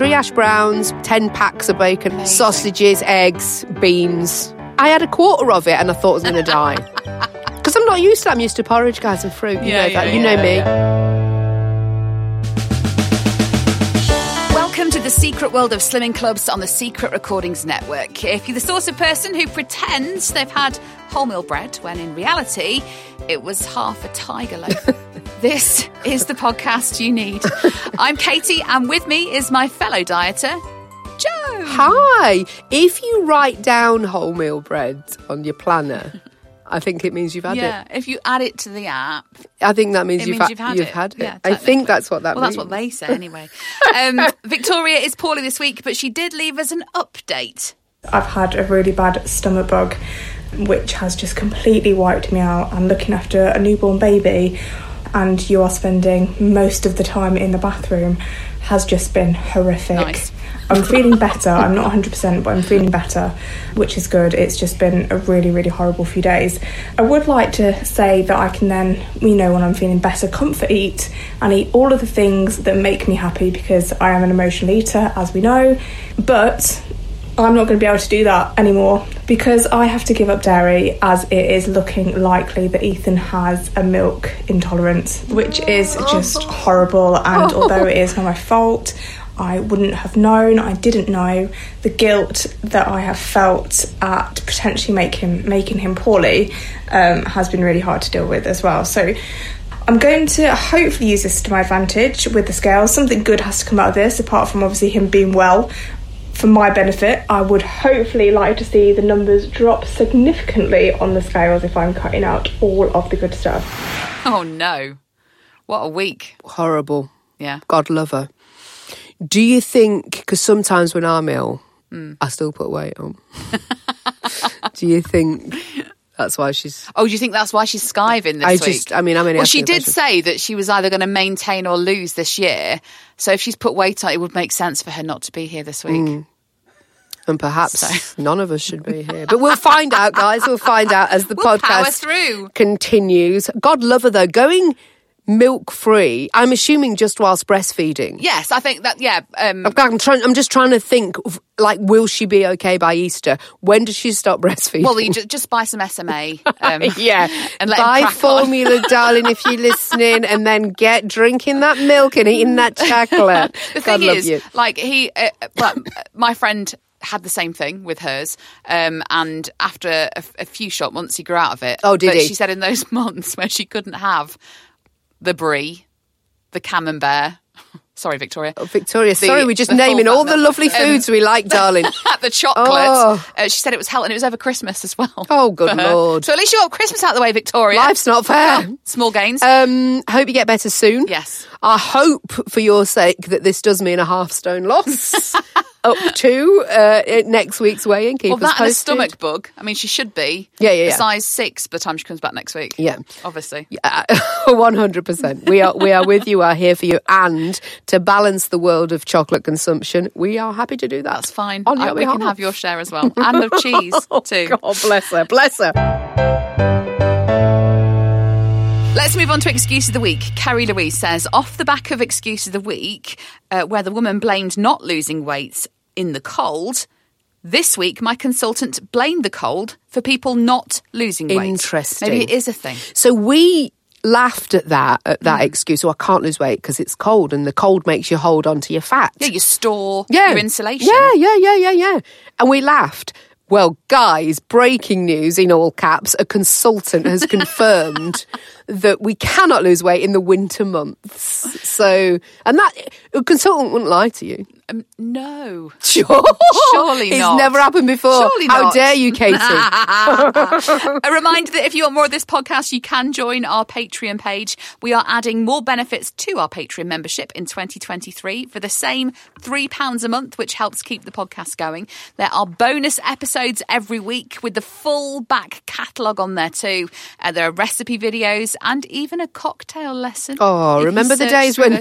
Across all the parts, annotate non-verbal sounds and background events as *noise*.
Three ash browns, ten packs of bacon, sausages, eggs, beans. I had a quarter of it and I thought I was going to die. *laughs* Because I'm not used to that. I'm used to porridge, guys, and fruit. You Yeah, know that. yeah, You know me. Welcome to the secret world of slimming clubs on the Secret Recordings Network. If you're the sort of person who pretends they've had wholemeal bread when in reality it was half a tiger loaf, *laughs* this is the podcast you need. *laughs* I'm Katy, and with me is my fellow dieter, Jo. Hi. If you write down wholemeal bread on your planner, I think it means you've had Yeah, it. if you add it to the app, I think that means, it you've, means ha- you've had you've it. had it. Yeah, I think that's what that well, means. that's what they say anyway. Um, *laughs* Victoria is poorly this week, but she did leave us an update. I've had a really bad stomach bug, which has just completely wiped me out. I'm looking after a newborn baby, and you are spending most of the time in the bathroom, has just been horrific. Nice. I'm feeling better. I'm not 100%, but I'm feeling better, which is good. It's just been a really, really horrible few days. I would like to say that I can then, you know, when I'm feeling better, comfort eat and eat all of the things that make me happy because I am an emotional eater, as we know. But I'm not going to be able to do that anymore because I have to give up dairy as it is looking likely that Ethan has a milk intolerance, which is just horrible. And *laughs* although it is not my fault, I wouldn't have known. I didn't know the guilt that I have felt at potentially make him making him poorly um, has been really hard to deal with as well. So. I'm going to hopefully use this to my advantage with the scales. Something good has to come out of this, apart from obviously him being well for my benefit, I would hopefully like to see the numbers drop significantly on the scales if I'm cutting out all of the good stuff. Oh no. What a week. Horrible. Yeah. God love her. Do you think, because sometimes when I'm ill, Hmm. I still put weight on. *laughs* Do you think that's why she's. Oh, do you think that's why she's skiving this I week? just, I mean, I'm only well, she did question. say that she was either going to maintain or lose this year. So if she's put weight on, it would make sense for her not to be here this week. Mm. And perhaps So- *laughs* none of us should be here. But we'll find out, guys. We'll find out as the We'll podcast continues. God love her, though. Going milk free, I'm assuming just whilst breastfeeding. Yes, I think that. Yeah, um, I'm, I'm trying. I'm just trying to think. Like, will she be okay by Easter? When does she stop breastfeeding? well, you ju- just buy some SMA. Um, *laughs* yeah, and buy on. formula, *laughs* darling, if you're listening, and then get drinking that milk and eating that chocolate. the God thing love is, you. like he, uh, well, my friend had the same thing with hers, um, and after a, a few short months, he grew out of it. Oh, did but he? She said in those *laughs* months where she couldn't have the brie, the camembert. *laughs* Sorry, Victoria. Oh, Victoria, sorry, we're just *laughs* naming all the lovely Um, foods we like, darling. the chocolate. Oh. Uh, she said it was hell, and it was over Christmas as well. Oh, good. Lord. So at least you got Christmas out of the way, Victoria. Life's not fair. Well, small gains. Um, hope you get better soon. Yes. I hope for your sake that this does mean a half stone loss up to uh, next week's weigh in. Keep well, that and a stomach bug. I mean, she should be. Yeah, yeah, yeah. size six by the time she comes back next week. Yeah. obviously. *laughs* One hundred percent. We are we are with you. Are here for you, and to balance the world of chocolate consumption, we are happy to do that. That's fine. On I- we can have your share as well, and of *laughs* cheese too. God bless her. Bless her. Let's move on to excuse of the week. Carrie Louise says, off the back of excuse of the week, uh, where the woman blamed not losing weight in the cold. This week, my consultant blamed the cold for people not losing weight. Interesting. Maybe it is a thing. So we laughed at that at that excuse. Oh, I can't lose weight because it's cold, and the cold makes you hold on to your fat. Yeah, you store Yeah. your insulation. Yeah, yeah, yeah, yeah, yeah. And we laughed. Well, guys, breaking news in all caps a consultant has *laughs* confirmed that we cannot lose weight in the winter months. So, and that a consultant wouldn't lie to you. No. Sure. *laughs* Surely not. it's not. never happened before. Surely How not. dare you, Katy? *laughs* A reminder that if you want more of this podcast, you can join our Patreon page. We are adding more benefits to our Patreon membership in 2023 for the same £3 a month, which helps keep the podcast going. There are bonus episodes every week with the full back catalogue on there too. Uh, there are recipe videos and even a cocktail lesson. Oh, remember the days when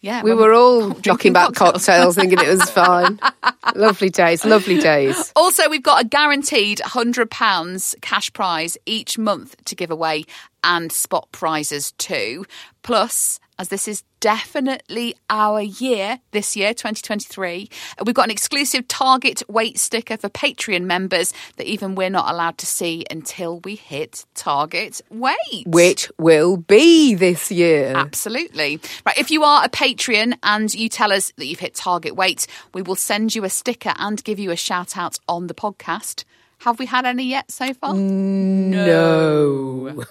yeah, we when were all *laughs* drinking about back cocktails thinking it was fine. *laughs* lovely days, lovely days. Also, we've got a guaranteed £100 cash prize each month to give away and spot prizes too. Plus, as this is definitely our year this year, 2023, uh, we've got an exclusive Target weight sticker for Patreon members that even we're not allowed to see until we hit Target weight. Which will be this year. Absolutely. Right. If you are a Patreon and you tell us that you've hit target weight, we will send you a sticker and give you a shout out on the podcast. Have we had any yet so far? Mm, no. No.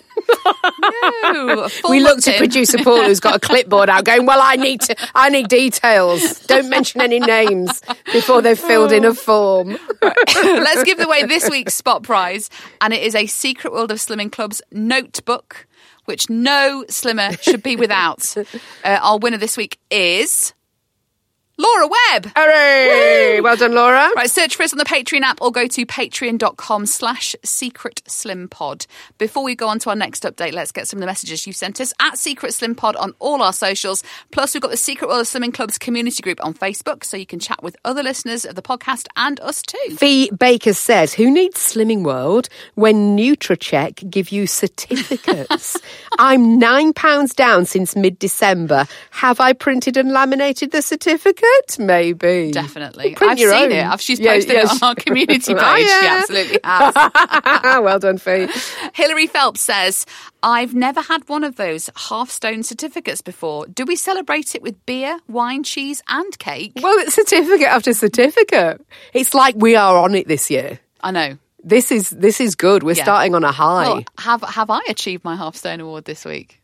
*laughs* We looked at producer Paul, who's got a clipboard out, going, "Well, I need to, I need details. Don't mention any names before they've filled in a form." *laughs* Let's give away this week's spot prize, and it is a Secret World of Slimming Club's notebook, which no slimmer should be without. *laughs* Uh, our winner this week is Laura Webb. Hooray! Well done, Laura. Right, search for us on the Patreon app or go to patreon.com slash secret slim pod. Before we go on to our next update, let's get some of the messages you sent us at Secret Slim Pod on all our socials. Plus, we've got the Secret World of Slimming Club's community group on Facebook, so you can chat with other listeners of the podcast and us too. Fee Baker says, "Who needs Slimming World when NutraCheck give you certificates? *laughs* I'm nine pounds down since mid-December. Have I printed and laminated the certificate? Maybe, Definitely. Print I've seen own. it. I've, she's Yeah, posted yeah, it on she- our community *laughs* oh, page. Oh, She yeah. absolutely *laughs* has. well done, Fee. *laughs* Hilary Phelps says, I've never had one of those half stone certificates before. Do we celebrate it with beer, wine, cheese, and cake? Well, it's certificate after certificate. It's like we are on it this year. I know. This is this is good. We're Yeah. starting on a high. Well, have have I achieved my half stone award this week?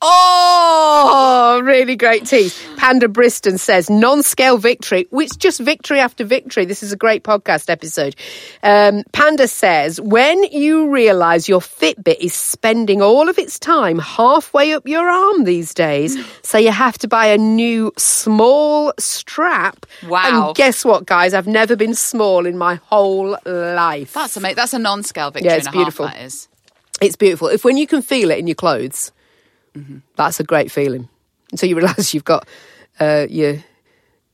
Oh, really great tease. Panda Briston says non-scale victory, which just victory after victory. This is a great podcast episode. Um, Panda says when you realise your Fitbit is spending all of its time halfway up your arm these days, *gasps* so you have to buy a new small strap. Wow. And guess what, guys? I've never been small in my whole life. That's amazing. That's a non-scale victory. Yeah, it's a half, beautiful. that is. It's beautiful. If when you can feel it in your clothes, that's a great feeling. Until you realise you've got uh, your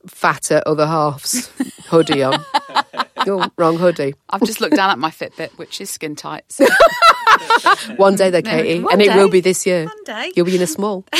fatter other halves hoodie on. *laughs* oh, wrong hoodie. I've just looked down at my Fitbit, which is skin tight. So *laughs* One day though, Katy, one and it day. will be this year. One day. You'll be in a small. *laughs*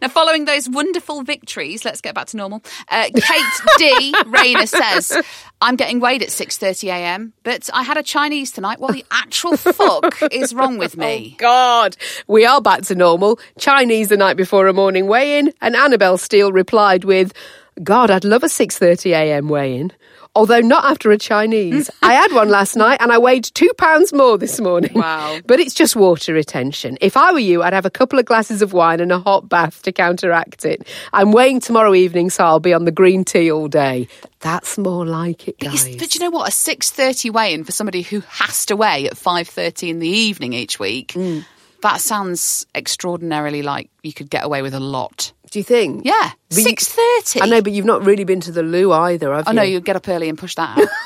Now, following those wonderful victories, let's get back to normal. Uh, Kate *laughs* D. Rayner says, "I'm getting weighed at 6:30 a.m., but I had a Chinese tonight. Well, the actual fuck is wrong with me? God, we are back to normal. Chinese the night before a morning weigh-in, and Annabelle Steele replied with, "God, I'd love a 6:30 a.m. weigh-in." Although not after a Chinese. *laughs* I had one last night and I weighed two pounds more this morning. Wow. *laughs* But it's just water retention. If I were you, I'd have a couple of glasses of wine and a hot bath to counteract it. I'm weighing tomorrow evening, so I'll be on the green tea all day. That's more like it, guys. But you know what? A 6:30 weigh-in for somebody who has to weigh at 5:30 in the evening each week. Mm. That sounds extraordinarily like you could get away with a lot. Do you think? Yeah, 6:30. I know, but you've not really been to the loo either, have Oh you? no, you get up early and push that out. *laughs*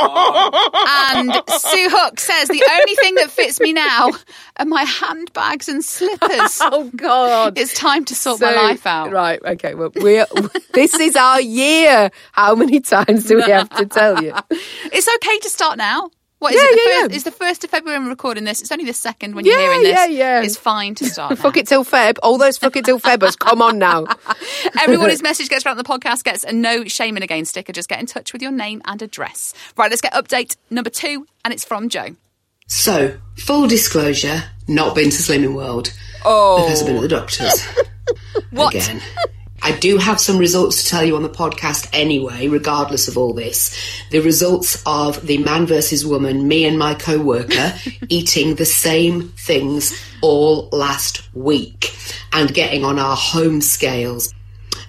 And Sue Hook says the only thing that fits me now are my handbags and slippers. *laughs* Oh God! It's time to sort my So- life out. Right. Okay. Well, we *laughs* this is our year. How many times do we have to tell you? It's okay to start now. What is Yeah, it? The yeah, first, yeah. It's the first of February when we're recording this. It's only the second when you're Yeah, hearing this. yeah, yeah. It's fine to start. *laughs* Fuck it till Feb. All those fuck it till Febbers. Come on now. *laughs* Everyone whose *laughs* message gets around the podcast gets a no shaming again sticker. Just get in touch with your name and address. Right, let's get update number two, and it's from Jo. So, full disclosure, not been to Slimming World. Oh. Because I've been at the doctor's. What? Again. I do have some results to tell you on the podcast anyway, regardless of all this. The results of the man versus woman, me and my co worker, *laughs* eating the same things all last week and getting on our home scales.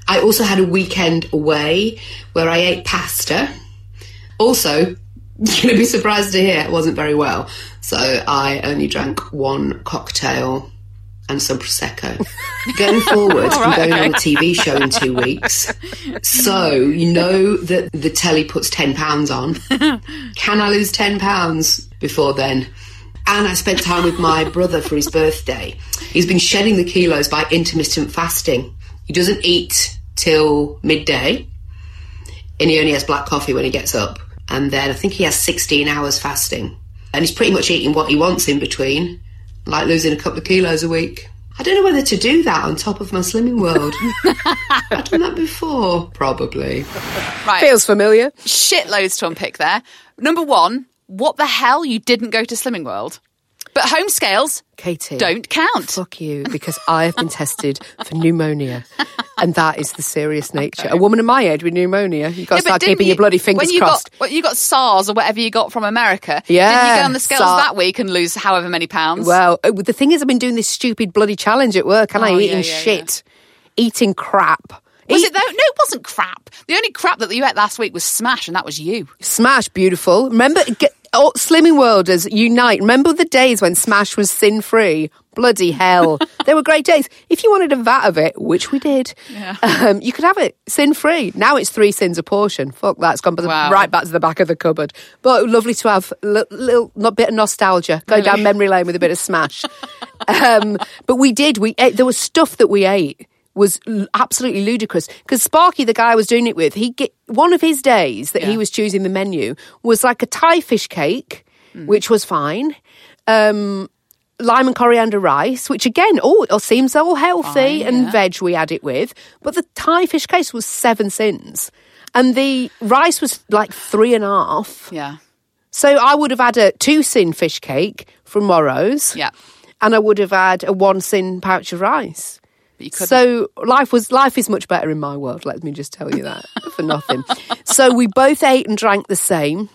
I also had a weekend away where I ate pasta. Also, you're going to be surprised to hear it wasn't very well. So I only drank one cocktail and some prosecco. Going forward, *laughs* I'm going on a TV show in two weeks. So you know that the telly puts ten pounds on. Can I lose ten pounds before then? And I spent time with my brother for his birthday. He's been shedding the kilos by intermittent fasting. He doesn't eat till midday, and he only has black coffee when he gets up. And then I think he has 16 hours fasting. And he's pretty much eating what he wants in between, like losing a couple of kilos a week. I don't know whether to do that on top of my slimming world. *laughs* I've done that before, probably. Right. Feels familiar. Shitloads to unpick there. Number one, what the hell? You didn't go to Slimming World. But home scales Katy. don't count. Fuck you, because I have been tested for pneumonia. And that is the serious nature. A woman of my age with pneumonia, you've got to Yeah, but start keeping you- your bloody fingers when you crossed. Got, well, you got SARS or whatever you got from America. Yeah. Didn't you go on the scales SARS. that week and lose however many pounds? Well, uh, the thing is, I've been doing this stupid bloody challenge at work, and I Oh, eating yeah, yeah, shit, eating crap. was it though? No, it wasn't crap. The only crap that you ate last week was Smash, and that was you. Smash, beautiful. Remember, get, oh, Slimming Worlders unite. Remember the days when Smash was sin free? Bloody hell. *laughs* they were great days. If you wanted a vat of it, which we did, um, you could have it sin free. Now it's three sins a portion. Fuck, that's gone Wow. right back to the back of the cupboard. But lovely to have a li- little not bit of nostalgia. Go down memory lane with a bit of Smash. *laughs* um, but we did. We ate, there was stuff that we ate was l- absolutely ludicrous because Sparky, the guy I was doing it with, he get one of his days that he was choosing the menu was like a Thai fish cake, Mm. which was fine. Um, lime and coriander rice, which again, oh, it seems all healthy and veg we had it with. But the Thai fish cake was seven sins. And the rice was like three and a half. Yeah. So I would have had a two sin fish cake from Morrow's. Yeah. And I would have had a one sin pouch of rice. So life was life is much better in my world. Let me just tell you that *laughs* for nothing. So we both ate and drank the same.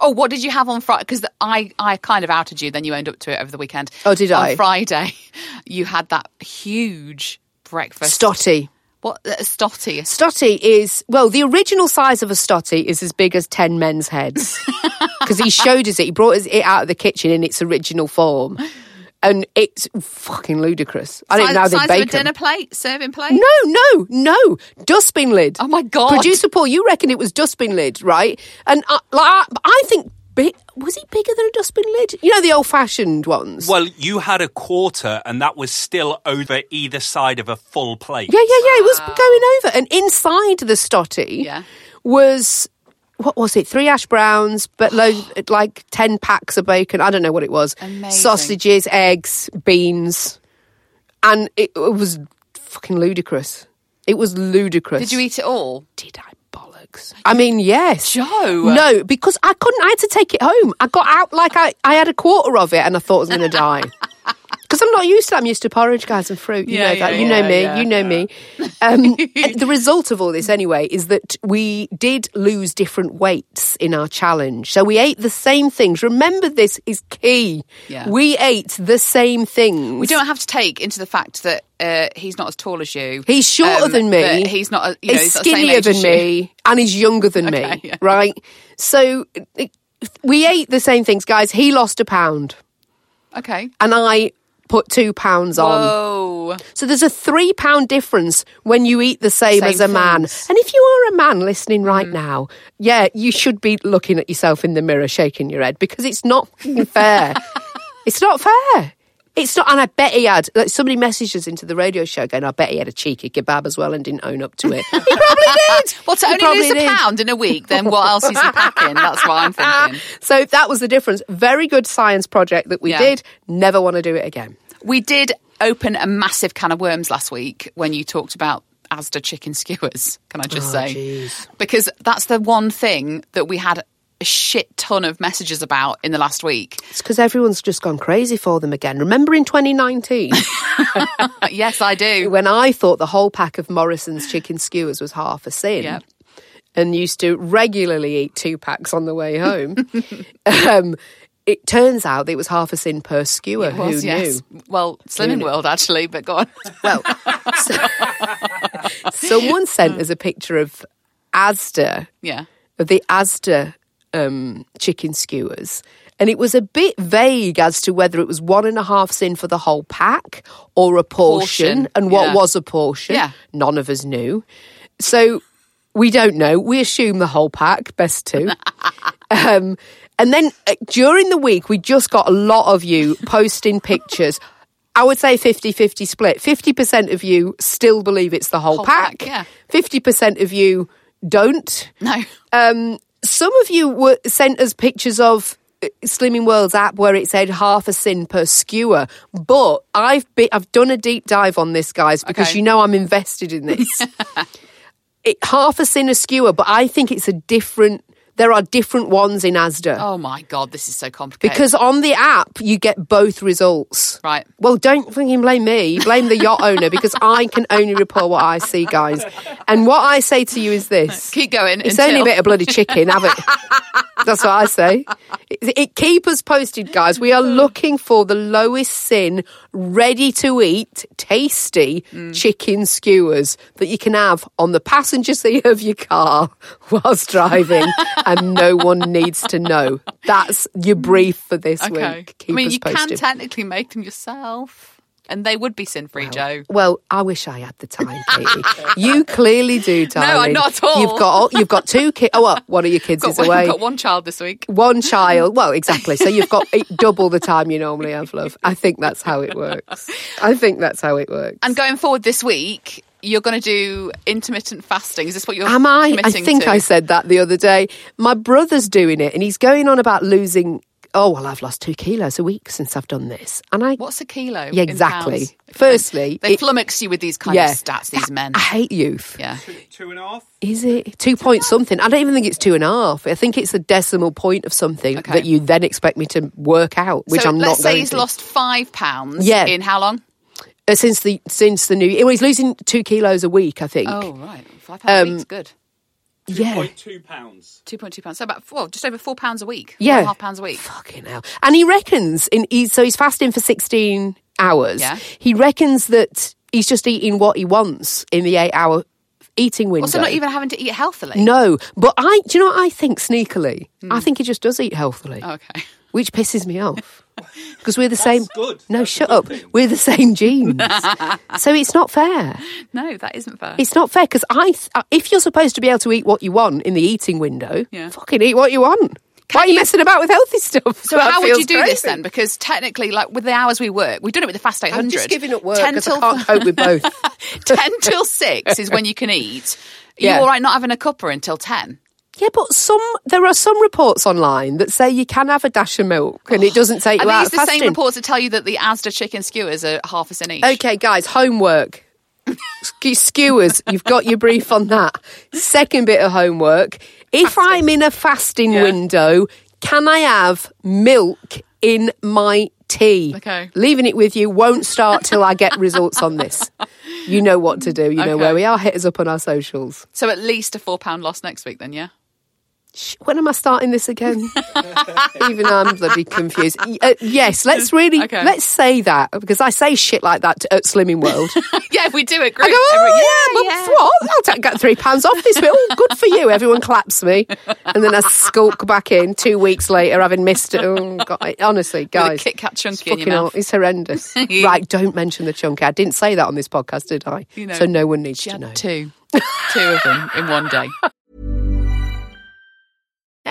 Oh, what did you have on Friday? Because I, I kind of outed you, then you owned up to it over the weekend. Oh, did on I? Friday, *laughs* you had that huge breakfast. Stotty. What? Uh, stotty. Stotty is well, the original size of a stotty is as big as ten men's heads *laughs* because he showed us it. He brought us it out of the kitchen in its original form, and it's fucking ludicrous. I don't know how they size bake of a dinner them. plate, serving plate. No, no, no. Dustbin lid. Oh my God. Producer Paul, you reckon it was dustbin lid, right? And I, like, I, I think big, was it bigger than a dustbin lid? You know the old-fashioned ones. Well, you had a quarter, and that was still over either side of a full plate. Yeah, yeah, yeah. It was going over, and inside the stotty Yeah. was what was it? Three ash browns, but loads, *sighs* like ten packs of bacon. I don't know what it was. Amazing. Sausages, eggs, beans, and it, it was fucking ludicrous. It was ludicrous. Did you eat it all? Did I bollocks? I mean, yes. Jo. No, because I couldn't. I had to take it home. I got out like I, I had a quarter of it, and I thought I was going *laughs* to die. Because I'm not used to that. I'm used to porridge, guys, and fruit. You Yeah, know that. yeah, you know me. you know me. *laughs* Um, the result of all this, anyway, is that we did lose different weights in our challenge. So we ate the same things. Remember, this is key. Yeah. We ate the same things. We don't have to take into the fact that uh, he's not as tall as you. He's shorter um, than me. that He's not. You know, he's he's the same skinnier than me, and he's younger than *laughs* Okay, me. yeah. Right. So it- we ate the same things, guys. He lost a pound, Okay. and I put two pounds on. Whoa. So there's a three pound difference when you eat the same, Same as a man. things. And if you are a man listening mm-hmm. right now, yeah, you should be looking at yourself in the mirror, shaking your head because it's not fair. *laughs* it's not fair. It's not, and I bet he had. Like somebody messaged us into the radio show going, "I bet he had a cheeky kebab as well and didn't own up to it." *laughs* he probably did. *laughs* Well, to He only lose a did. pound in a week, then what else is he packing? That's what I'm thinking. So that was the difference. Very good science project that we Yeah. did. Never want to do it again. We did open a massive can of worms last week when you talked about Asda chicken skewers. Can I just Oh, say? jeez. Because that's the one thing that we had a shit ton of messages about in the last week. It's because everyone's just gone crazy for them again. Remember in 2019 *laughs* *laughs* yes, I do. when I thought the whole pack of Morrison's chicken skewers was half a sin? Yep. and used to regularly eat two packs on the way home. *laughs* um, it turns out it was half a sin per skewer. It was, Who yes. knew? Well, Slimming? World, actually, but go on. Well, *laughs* so- someone sent us a picture of Asda, yeah. of the Asda um, chicken skewers. And it was a bit vague as to whether it was one and a half sin for the whole pack or a portion, Portion, and what yeah. was a portion. Yeah. None of us knew. So we don't know. We assume the whole pack, best two. *laughs* um, and then uh, during the week, we just got a lot of you *laughs* posting pictures. I would say 50 50 split. 50% of you still believe it's the whole, Whole pack. pack, yeah. 50% of you don't. No. Um, some of you were sent us pictures of uh, Slimming World's app where it said half a sin per skewer. But I've be, I've done a deep dive on this, guys, because Okay. you know I'm invested in this. *laughs* it, half a sin a skewer, but I think it's a different. There are different ones in Asda. Oh my God, this is so complicated. Because on the app, you get both results. Right. Well, don't fucking blame me. Blame the yacht owner because I can only report what I see, guys. And what I say to you is this. Keep going. It's until... only a bit of bloody chicken, have it? *laughs* That's what I say. It, it keep us posted, guys. We are looking for the lowest sin, ready to eat, tasty mm. chicken skewers that you can have on the passenger seat of your car *laughs* whilst driving, *laughs* and no one needs to know. That's your brief for this Okay. week. Keep I mean, you can technically make them yourself, and they would be sin free, Jo. Well, I wish I had the time, Katy. you clearly do, darling. *laughs* No, I'm not at all. You've got you've got two kids. Oh, well, one of your kids Got is one, away. got one child this week. one child. Well, exactly. So you've got *laughs* double the time you normally have, love. I think that's how it works. I think that's how it works. And going forward this week, you're going to do intermittent fasting. Is this what you're Am I? I think to? I said that the other day. My brother's doing it, and he's going on about losing. Oh well, I've lost two kilos a week since I've done this, and I. What's a kilo? Yeah, exactly. pounds? Firstly, they it- flummox you with these kind yeah, of stats. These men. I hate youth. Yeah. Two and a half. Is it two point something? I don't even think it's two and a half. I think it's the decimal point of something Okay. that you then expect me to work out, which so I'm let's not say going he's to. lost five pounds. Yeah. In how long? Uh, since the since the new. Well, he's losing two kilos a week, I think. Oh right, five pounds a Um, week's good. Yeah. two pounds, two pounds. Two point two pounds. So about four, just over four pounds a week. Yeah. Four and a half pounds a week. Fucking hell. And he reckons, in he, so he's fasting for 16 hours. Yeah. He reckons that he's just eating what he wants in the eight hour eating window. Also, not even having to eat healthily. No, but I, do you know what I think sneakily? I think he just does eat healthily, Hmm. Okay. Which pisses me off. *laughs* Because we're the same. good. No, That's shut up. thing. We're the same *laughs* genes. so it's not fair. No, that isn't fair. It's not fair because I, th- uh, if you're supposed to be able to eat what you want in the eating window, Yeah. fucking eat what you want. Why are you, you- messing about with healthy stuff? So That how would you do this then? Because technically, like with the hours we work, we've done it with the Fast 800. I'm just giving up work 10 because I till, can't cope with both. *laughs* 10 till 6 is when you can eat. Are Yeah. you all right not having a cuppa until 10? Yeah, but some there are some reports online that say you can have a dash of milk and it doesn't take you out these of the fasting. same reports that tell you that the Asda chicken skewers are half a cent each? Okay, guys, homework. Skewers, you've got your brief on that. Second bit of homework. If I'm in a fasting Yeah. window, can I have milk in my tea? Okay. Leaving it with you won't start till I get results on this. You know what to do. You know Okay. where we are. Hit us up on our socials. So at least a £4 loss next week then, yeah? When am I starting this again? *laughs* Even I'm bloody confused. Uh, yes, let's really Okay. let's say that because I say shit like that to, at Slimming World. *laughs* Yeah, if we do it, I great. go, oh Every- yeah, well, what? I'll take, get three pounds off this bit. Oh, good for you. Everyone claps me, and then I skulk back in two weeks later, having missed it. Oh, God. honestly, guys, Kit Kat chunky it's in your fucking mouth. it's horrendous. *laughs* right, don't mention the chunky. I didn't say that on this podcast, did I? You know, so no one needs to know. two. two of them in one day.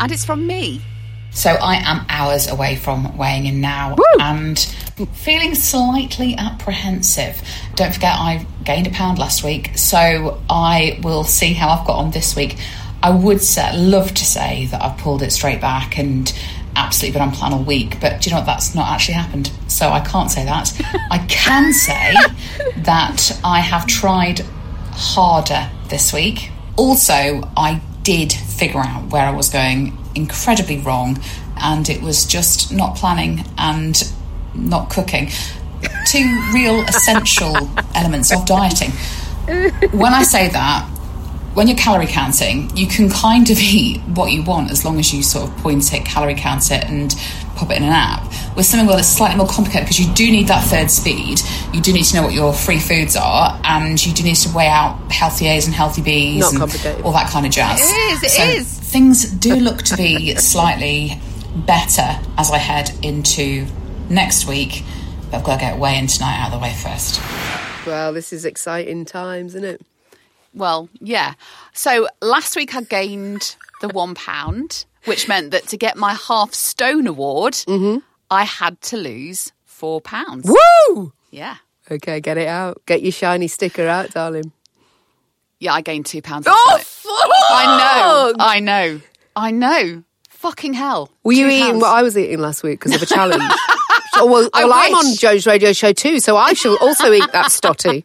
and it's from me. So I am hours away from weighing in now and feeling slightly apprehensive. Don't forget I gained a pound last week, so I will see how I've got on this week. I would say, love to say that I've pulled it straight back and absolutely been on plan all week, but do you know what? That's not actually happened. So I can't say that. *laughs* I can say that I have tried harder this week. Also, I did figure out where I was going incredibly wrong, and it was just not planning and not cooking. Two real essential *laughs* elements of dieting. When I say that, when you're calorie counting, you can kind of eat what you want as long as you sort of point it, calorie count it, and pop it in an app. With something World, it's slightly more complicated because you do need that third speed. You do need to know what your free foods are, and you do need to weigh out healthy A's and healthy B's Not and complicated. all that kind of jazz. It is, it so is. Things do *laughs* look to be slightly better as I head into next week. But I've got to get weigh in tonight out of the way first. Well, this is exciting times, isn't it? Well, yeah. So last week I gained the one pound, which meant that to get my half stone award, mm-hmm. I had to lose four pounds. Woo! Yeah. Okay, get it out. Get your shiny sticker out, darling. Yeah, I gained two pounds. Oh, night. I know. I know. I know. Fucking hell. Were you Two eating what I was eating last week because of a challenge? *laughs* So, well, well I'm on Jo's radio show too, so I shall also eat that *laughs* stotty.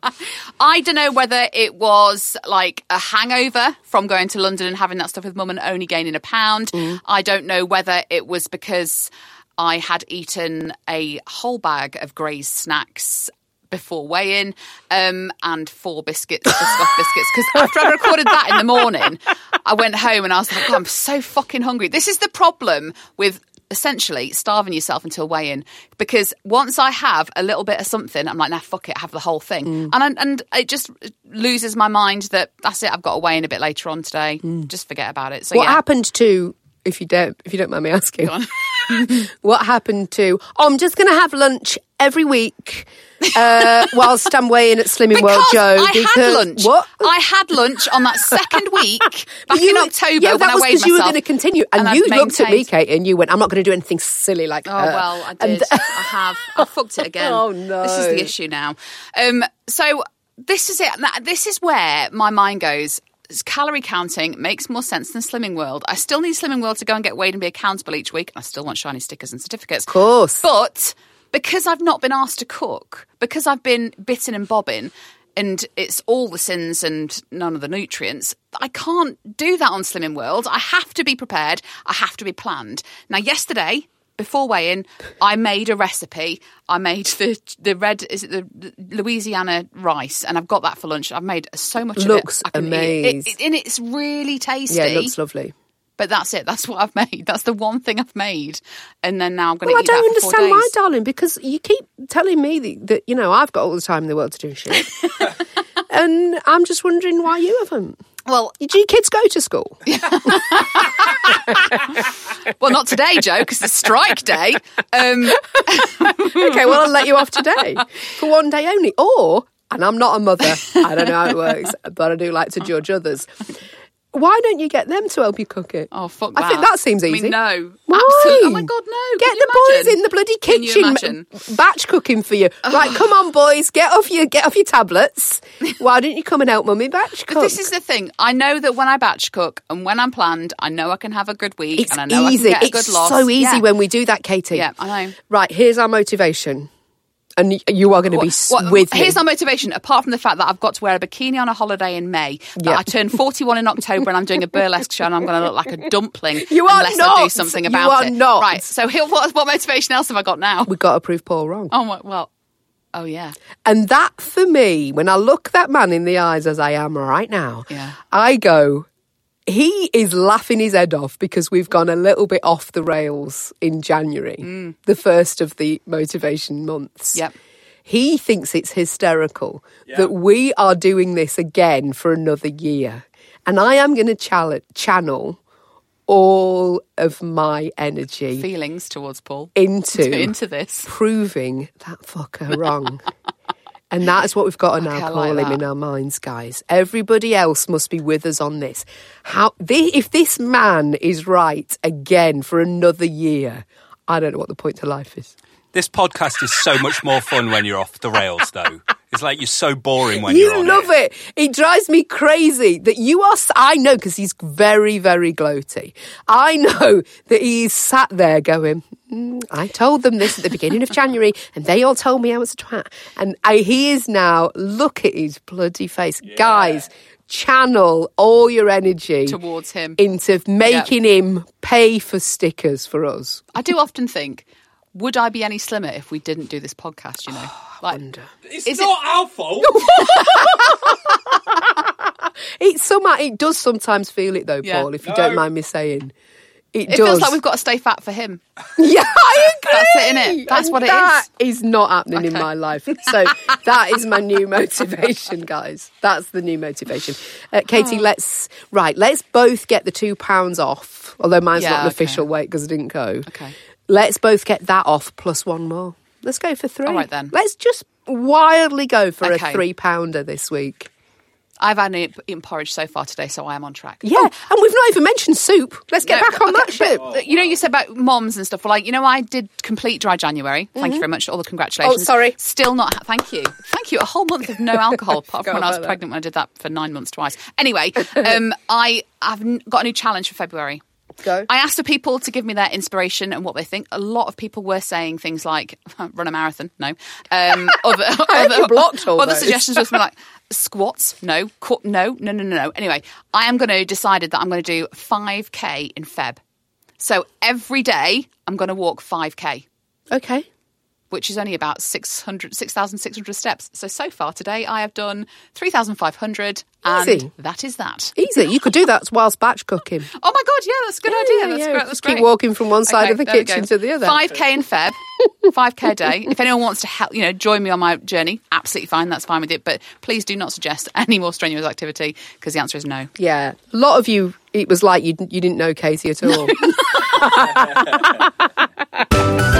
I don't know whether it was like a hangover from going to London and having that stuff with mum and only gaining a pound. Mm. I don't know whether it was because I had eaten a whole bag of Graze snacks before weigh-in um, and four biscuits, Biscoff *laughs* biscuits. Because after I recorded that in the morning, I went home and I was like, "God, I'm so fucking hungry. This is the problem with essentially starving yourself until weigh-in because once I have a little bit of something, I'm like, nah, fuck it, have the whole thing, Mm. and I, and it just loses my mind that that's it. I've got to weigh in a bit later on today. Just forget about it. So Mm. what yeah. happened to, if you don't, if you don't mind me asking, *laughs* what happened to? Oh, I'm just going to have lunch every week uh, whilst I'm weighing at Slimming World, Because Jo. I because had lunch. What? I had lunch on that second week back You- in October Yeah, when that I was weighed because you were myself, going to continue, and, I've you looked at me, Kate, and you went, "I'm not going to do anything silly like." Oh her." well, I And- did. I *laughs* have. I fucked it again. Oh, no. This is the issue now. Um, so this is it. This is where my mind goes. Calorie counting makes more sense than Slimming World. I still need Slimming World to go and get weighed and be accountable each week. I still want shiny stickers and certificates. Of course. But because I've not been asked to cook, because I've been bitten and bobbing, and it's all the sins and none of the nutrients, I can't do that on Slimming World. I have to be prepared. I have to be planned. Now, yesterday, before weighing, I made a recipe. I made the the red is it the, Louisiana rice, and I've got that for lunch. I've made so much Looks of it. Can eat it. It, and it's really tasty. yeah, it looks lovely. But that's it. That's what I've *laughs* made. That's the one thing I've made. And then now I'm going to Well, I don't that for four understand why, darling, because you keep telling me that, that you know I've got all the time in the world to do shit, *laughs* and I'm just wondering why you haven't. Well, Do your kids go to school? *laughs* well, not today, Jo, because it's strike day. Um, okay, well I'll let you off today for one day only, or and I'm not a mother. I don't know how it works, but I do like to judge others. Why don't you get them to help you cook it? Oh fuck! I think that. that seems I mean, easy. no, Why? absolutely. Oh my god, no! Get the boys in the bloody kitchen, imagine? m- batch cooking for you. Right, come on, boys, get off your get off your tablets. *laughs* Why don't you come and help mummy batch cook? But this is the thing. I know that when I batch cook and when I'm planned, I know I can have a good week it's and I know easy. I can get a it's good loss. so easy Yeah. when we do that, Katy. Yeah, I know. Right, here's our motivation, and you are going to be What- with me. Here's my motivation, apart from the fact that I've got to wear a bikini on a holiday in May, that Yeah. I turn *laughs* 41 in October and I'm doing a burlesque show and I'm going to look like a dumpling *laughs* You are unless I do not. something You about are it. not. Right, so here- what, what motivation else have I got now? We've got to prove Paul wrong. Oh, my, well, oh yeah. And that for me, when I look that man in the eyes as I am right now, Yeah. I go, he is laughing his head off because we've gone a little bit off the rails in January, the first of the motivation months. Mm. Yep. He thinks it's hysterical that we are doing this again for another year. And I am going to channel all of my energy Feelings towards Paul. into, *laughs* Into this. proving that fucker wrong. *laughs* and that is what we've got to now Okay, I call like him that. in our minds, guys. Everybody else must be with us on this. How thi- if this man is right again for another year, I don't know what the point to life is. This podcast is so much more fun when you're off the rails, though. *laughs* It's like you're so boring when you you're on love it. it. drives me crazy that you are. I know because he's very, very gloaty. I know that he's sat there going. "Mm, I told them this at the beginning of January, and they all told me I was a twat. And I, he is now. Look at his bloody face, guys. Channel all your energy Towards him. into making him pay for stickers for us. I do often think, would I be any slimmer if we didn't do this podcast, you know? *sighs* Like, It's Is not our fault. *laughs* It somehow it does sometimes feel it though, Yeah. Paul. If you don't mind me saying, it, it does. feels like we've got to stay fat for him. *laughs* Yeah, I agree. That's it, innit? That's And what it That is. is not happening in my life. So *laughs* that is my new motivation, guys. That's the new motivation. Uh, Katy, Oh. let's right. Let's both get the two pounds off. Although mine's Yeah, not an okay. official weight because I didn't go. Okay. Let's both get that off plus one more. Let's go for three. All right, then. Let's just wildly go for Okay. a three pounder this week. I've only eaten porridge so far today, so I am on track. Yeah, and we've not even mentioned soup. Let's get No, back on okay, that shit. uh, You know, you said about moms and stuff. Well, like, you know, I did complete dry January. Thank you very much. All the congratulations. Mm-hmm. Oh, sorry. Still not. ha- Thank you. Thank you. A whole month of no *laughs* alcohol, apart from when I was about that. pregnant. When I did that for nine months twice. Anyway, um, *laughs* I have got a new challenge for February. Go. I asked the people to give me their inspiration and what they think. A lot of people were saying things like *laughs* "run a marathon." No. Um, *laughs* other other, blocked all other those. suggestions was like squats. No. Qu- no. No. No. No. No. Anyway, I am going to decided that I'm going to do 5k in Feb. So every day I'm going to walk 5k, Okay. Which is only about 600, 6,600 steps. So so far today I have done 3,500, and Easy. that is that. Easy. You could do that whilst batch cooking. Oh my god, yeah, that's a good Yeah, idea. yeah, That's yeah. great. That's Just keep great. walking from one side of the kitchen to the other. 5k in Feb, *laughs* 5k a day. If anyone wants to help, you know, join me on my journey, absolutely fine. That's fine with it. But please do not suggest *laughs* any more strenuous activity because the answer is no. Yeah, a lot of you. It was like you you didn't know Katy at all. *laughs*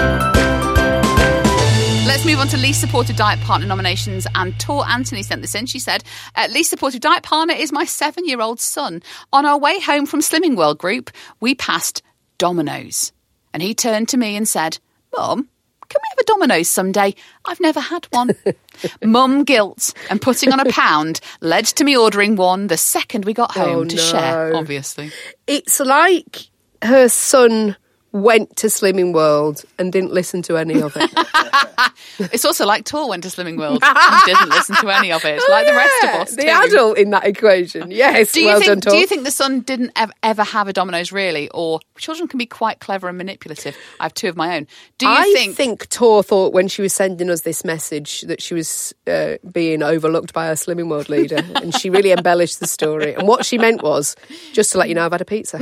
Move on to least supportive diet partner nominations. And Tor Anthony sent this in. She said, uh, Least supportive diet partner is my seven year old son. On our way home from Slimming World Group, we passed Domino's. And he turned to me and said, Mum, can we have a Domino's someday? I've never had one. *laughs* Mum guilt and putting on a pound led to me ordering one the second we got home Oh, to share, obviously. it's like her son went to Slimming World and didn't listen to any of it. *laughs* It's also like Tor went to Slimming World and didn't listen to any of it, *laughs* like the rest of us. the too. adult in that equation. *laughs* Yes, Do you well think? done, do you think the son didn't ever, ever have a Domino's really, or children can be quite clever and manipulative? I have two of my own. Do you think I think? Tor thought when she was sending us this message that she was uh, being overlooked by her Slimming World leader, and she really embellished the story. And what she meant was just to let you know I've had a pizza.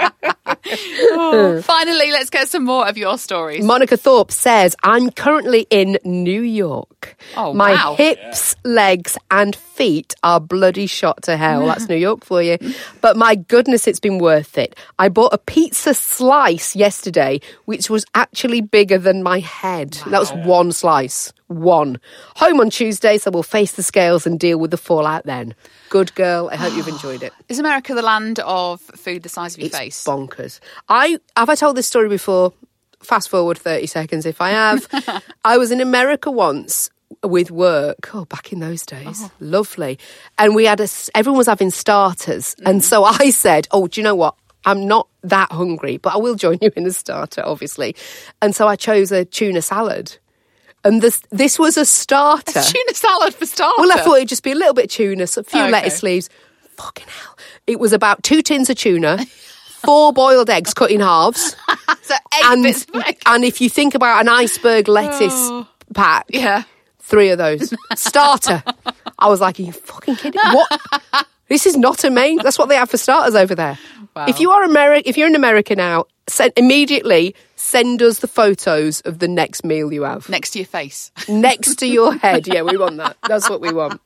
Hmm. *laughs* Finally, let's get some more of your stories. Monica Thorpe says, I'm currently in New York. Oh, My wow. hips, legs, and feet are bloody shot to hell. *laughs* That's New York for you. But my goodness, it's been worth it. I bought a pizza slice yesterday, which was actually bigger than my head. That was one slice. one. Home on Tuesday, so we'll face the scales and deal with the fallout then. Good girl. I hope you've *gasps* enjoyed it. Is America the land of food the size of your It's face? bonkers. I have I told this story before. Fast forward thirty seconds if I have. *laughs* I was in America once with work. Oh, back in those days, Oh. lovely. And we had a. Everyone was having starters, Mm. and so I said, "Oh, do you know what? I'm not that hungry, but I will join you in a starter, obviously." And so I chose a tuna salad. And this this was a starter. *laughs* Tuna salad for starter. Well, I thought it'd just be a little bit of tuna, a few oh, Okay. lettuce leaves. Fucking hell. It was about two tins of tuna, *laughs* four boiled eggs cut in halves. *laughs* so eight and, and if you think about an iceberg lettuce Oh. pack, Yeah. three of those. Starter. I was like, are you fucking kidding? What? This is not a main. That's what they have for starters over there. Wow. If you are America, if you're in America now, send, immediately send us the photos of the next meal you have Next to your face. next to your *laughs* head. Yeah, we want that. That's what we want.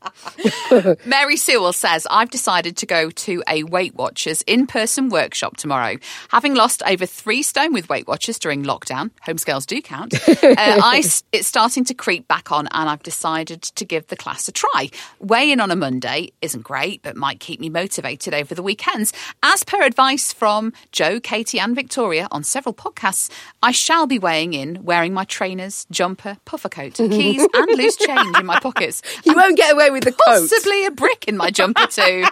*laughs* Mary Sewell says, I've decided to go to a Weight Watchers in person workshop tomorrow. Having lost over three stone with Weight Watchers during lockdown, home scales do count, uh, *laughs* I, it's starting to creep back on and I've decided to give the class a try. Weigh in on a Monday isn't great, but might keep me motivated over the weekends. As per advice from Jo, Katy, and Victoria on several podcasts, I shall be weighing in wearing my trainers, jumper, puffer coat, *laughs* keys, and loose change in my pockets. *laughs* You won't get away with the coat. Possibly a brick in my jumper too.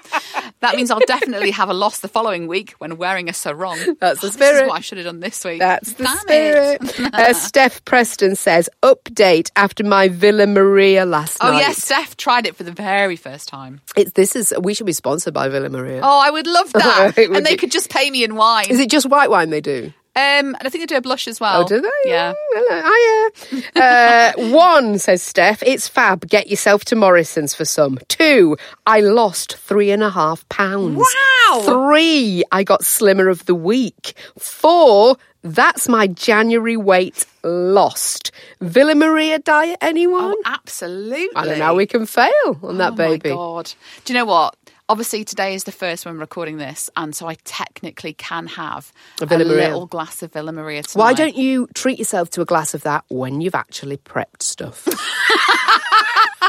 that means I'll definitely have a loss the following week when wearing a sarong. That's the is spirit. what I should have done this week. That's the Damn spirit. uh, Steph Preston says, update after my Villa Maria last Oh night. Oh yes, Steph tried it for the very first time. It's, this is, we should be sponsored by Villa Maria. Oh, I would love *laughs* that. And they could just pay me in wine. Is it just white wine they do? Um, and I think they do a blush as well. Oh, do they? Yeah. Hello, hiya. *laughs* Uh, one, says Steph, it's fab. Get yourself to Morrison's for some. Two, I lost three and a half pounds. Wow. Three, I got slimmer of the week. Four, that's my January weight lost. Villa Maria diet, anyone? Oh, absolutely. I don't know how we can fail on that oh baby. my god! Do you know what? Obviously, today is the first when recording this, and so I technically can have A Villa Maria. little glass of Villa Maria tonight. Why don't you treat yourself to a glass of that when you've actually prepped stuff? *laughs*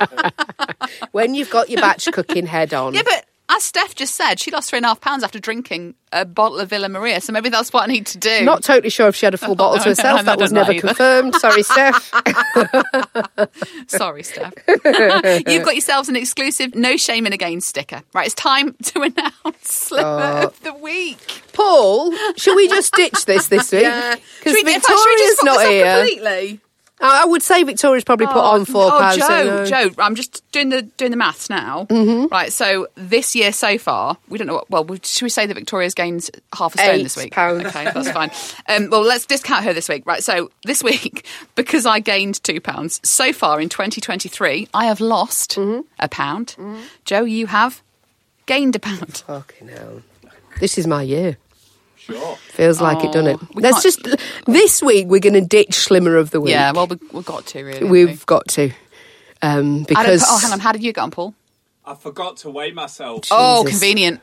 *laughs* when you've got your batch cooking head on. Yeah, but as Steph just said, she lost three and a half pounds after drinking a bottle of Villa Maria. So maybe that's what I need to do. Not totally sure if she had a full *laughs* oh, bottle to herself. I that was never either. confirmed. Sorry, Steph. *laughs* Sorry, Steph. *laughs* You've got yourselves an exclusive No Shaming Again sticker. Right, it's time to announce Slimmer Oh. of the Week. Paul, should we just ditch this this week? Because Should we- in fact, should we Victoria's fuck not here. completely? I would say Victoria's probably put on four oh, pounds. Jo, no. Jo, I'm just doing the doing the maths now. Mm-hmm. Right, so this year so far, we don't know. What, well, should we say that Victoria's gained half a stone Eight this week? pounds. Okay, that's fine. Um, well, let's discount her this week. Right, so this week, *laughs* because I gained two pounds so far in 2023, I have lost Mm-hmm. a pound. Jo, you have gained a pound. Fucking hell. This is my year. Sure. Feels like it, doesn't it? Oh, we Let's can't- just. This week, we're going to ditch Slimmer of the Week. Yeah, well, we, we've got to really. We've we? got to. Um, I don't- because. oh, hang on. How did you get on, Paul? I forgot to weigh myself. Oh, Jesus. convenient.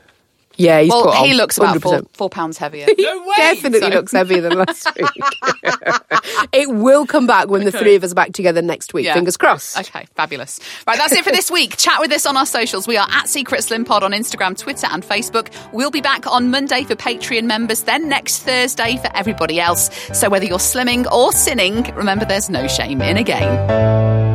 Yeah, he's well, put on he looks about four, four pounds heavier. *laughs* No way! Definitely So- looks heavier than last *laughs* week. *laughs* it will come back when the three of us are back together next week. Yeah. Fingers crossed. Okay, fabulous. Right, that's it for this week. Chat with us on our socials. We are at Secret Slim Pod on Instagram, Twitter, and Facebook. We'll be back on Monday for Patreon members, then next Thursday for everybody else. So whether you're slimming or sinning, remember there's no shame in a game.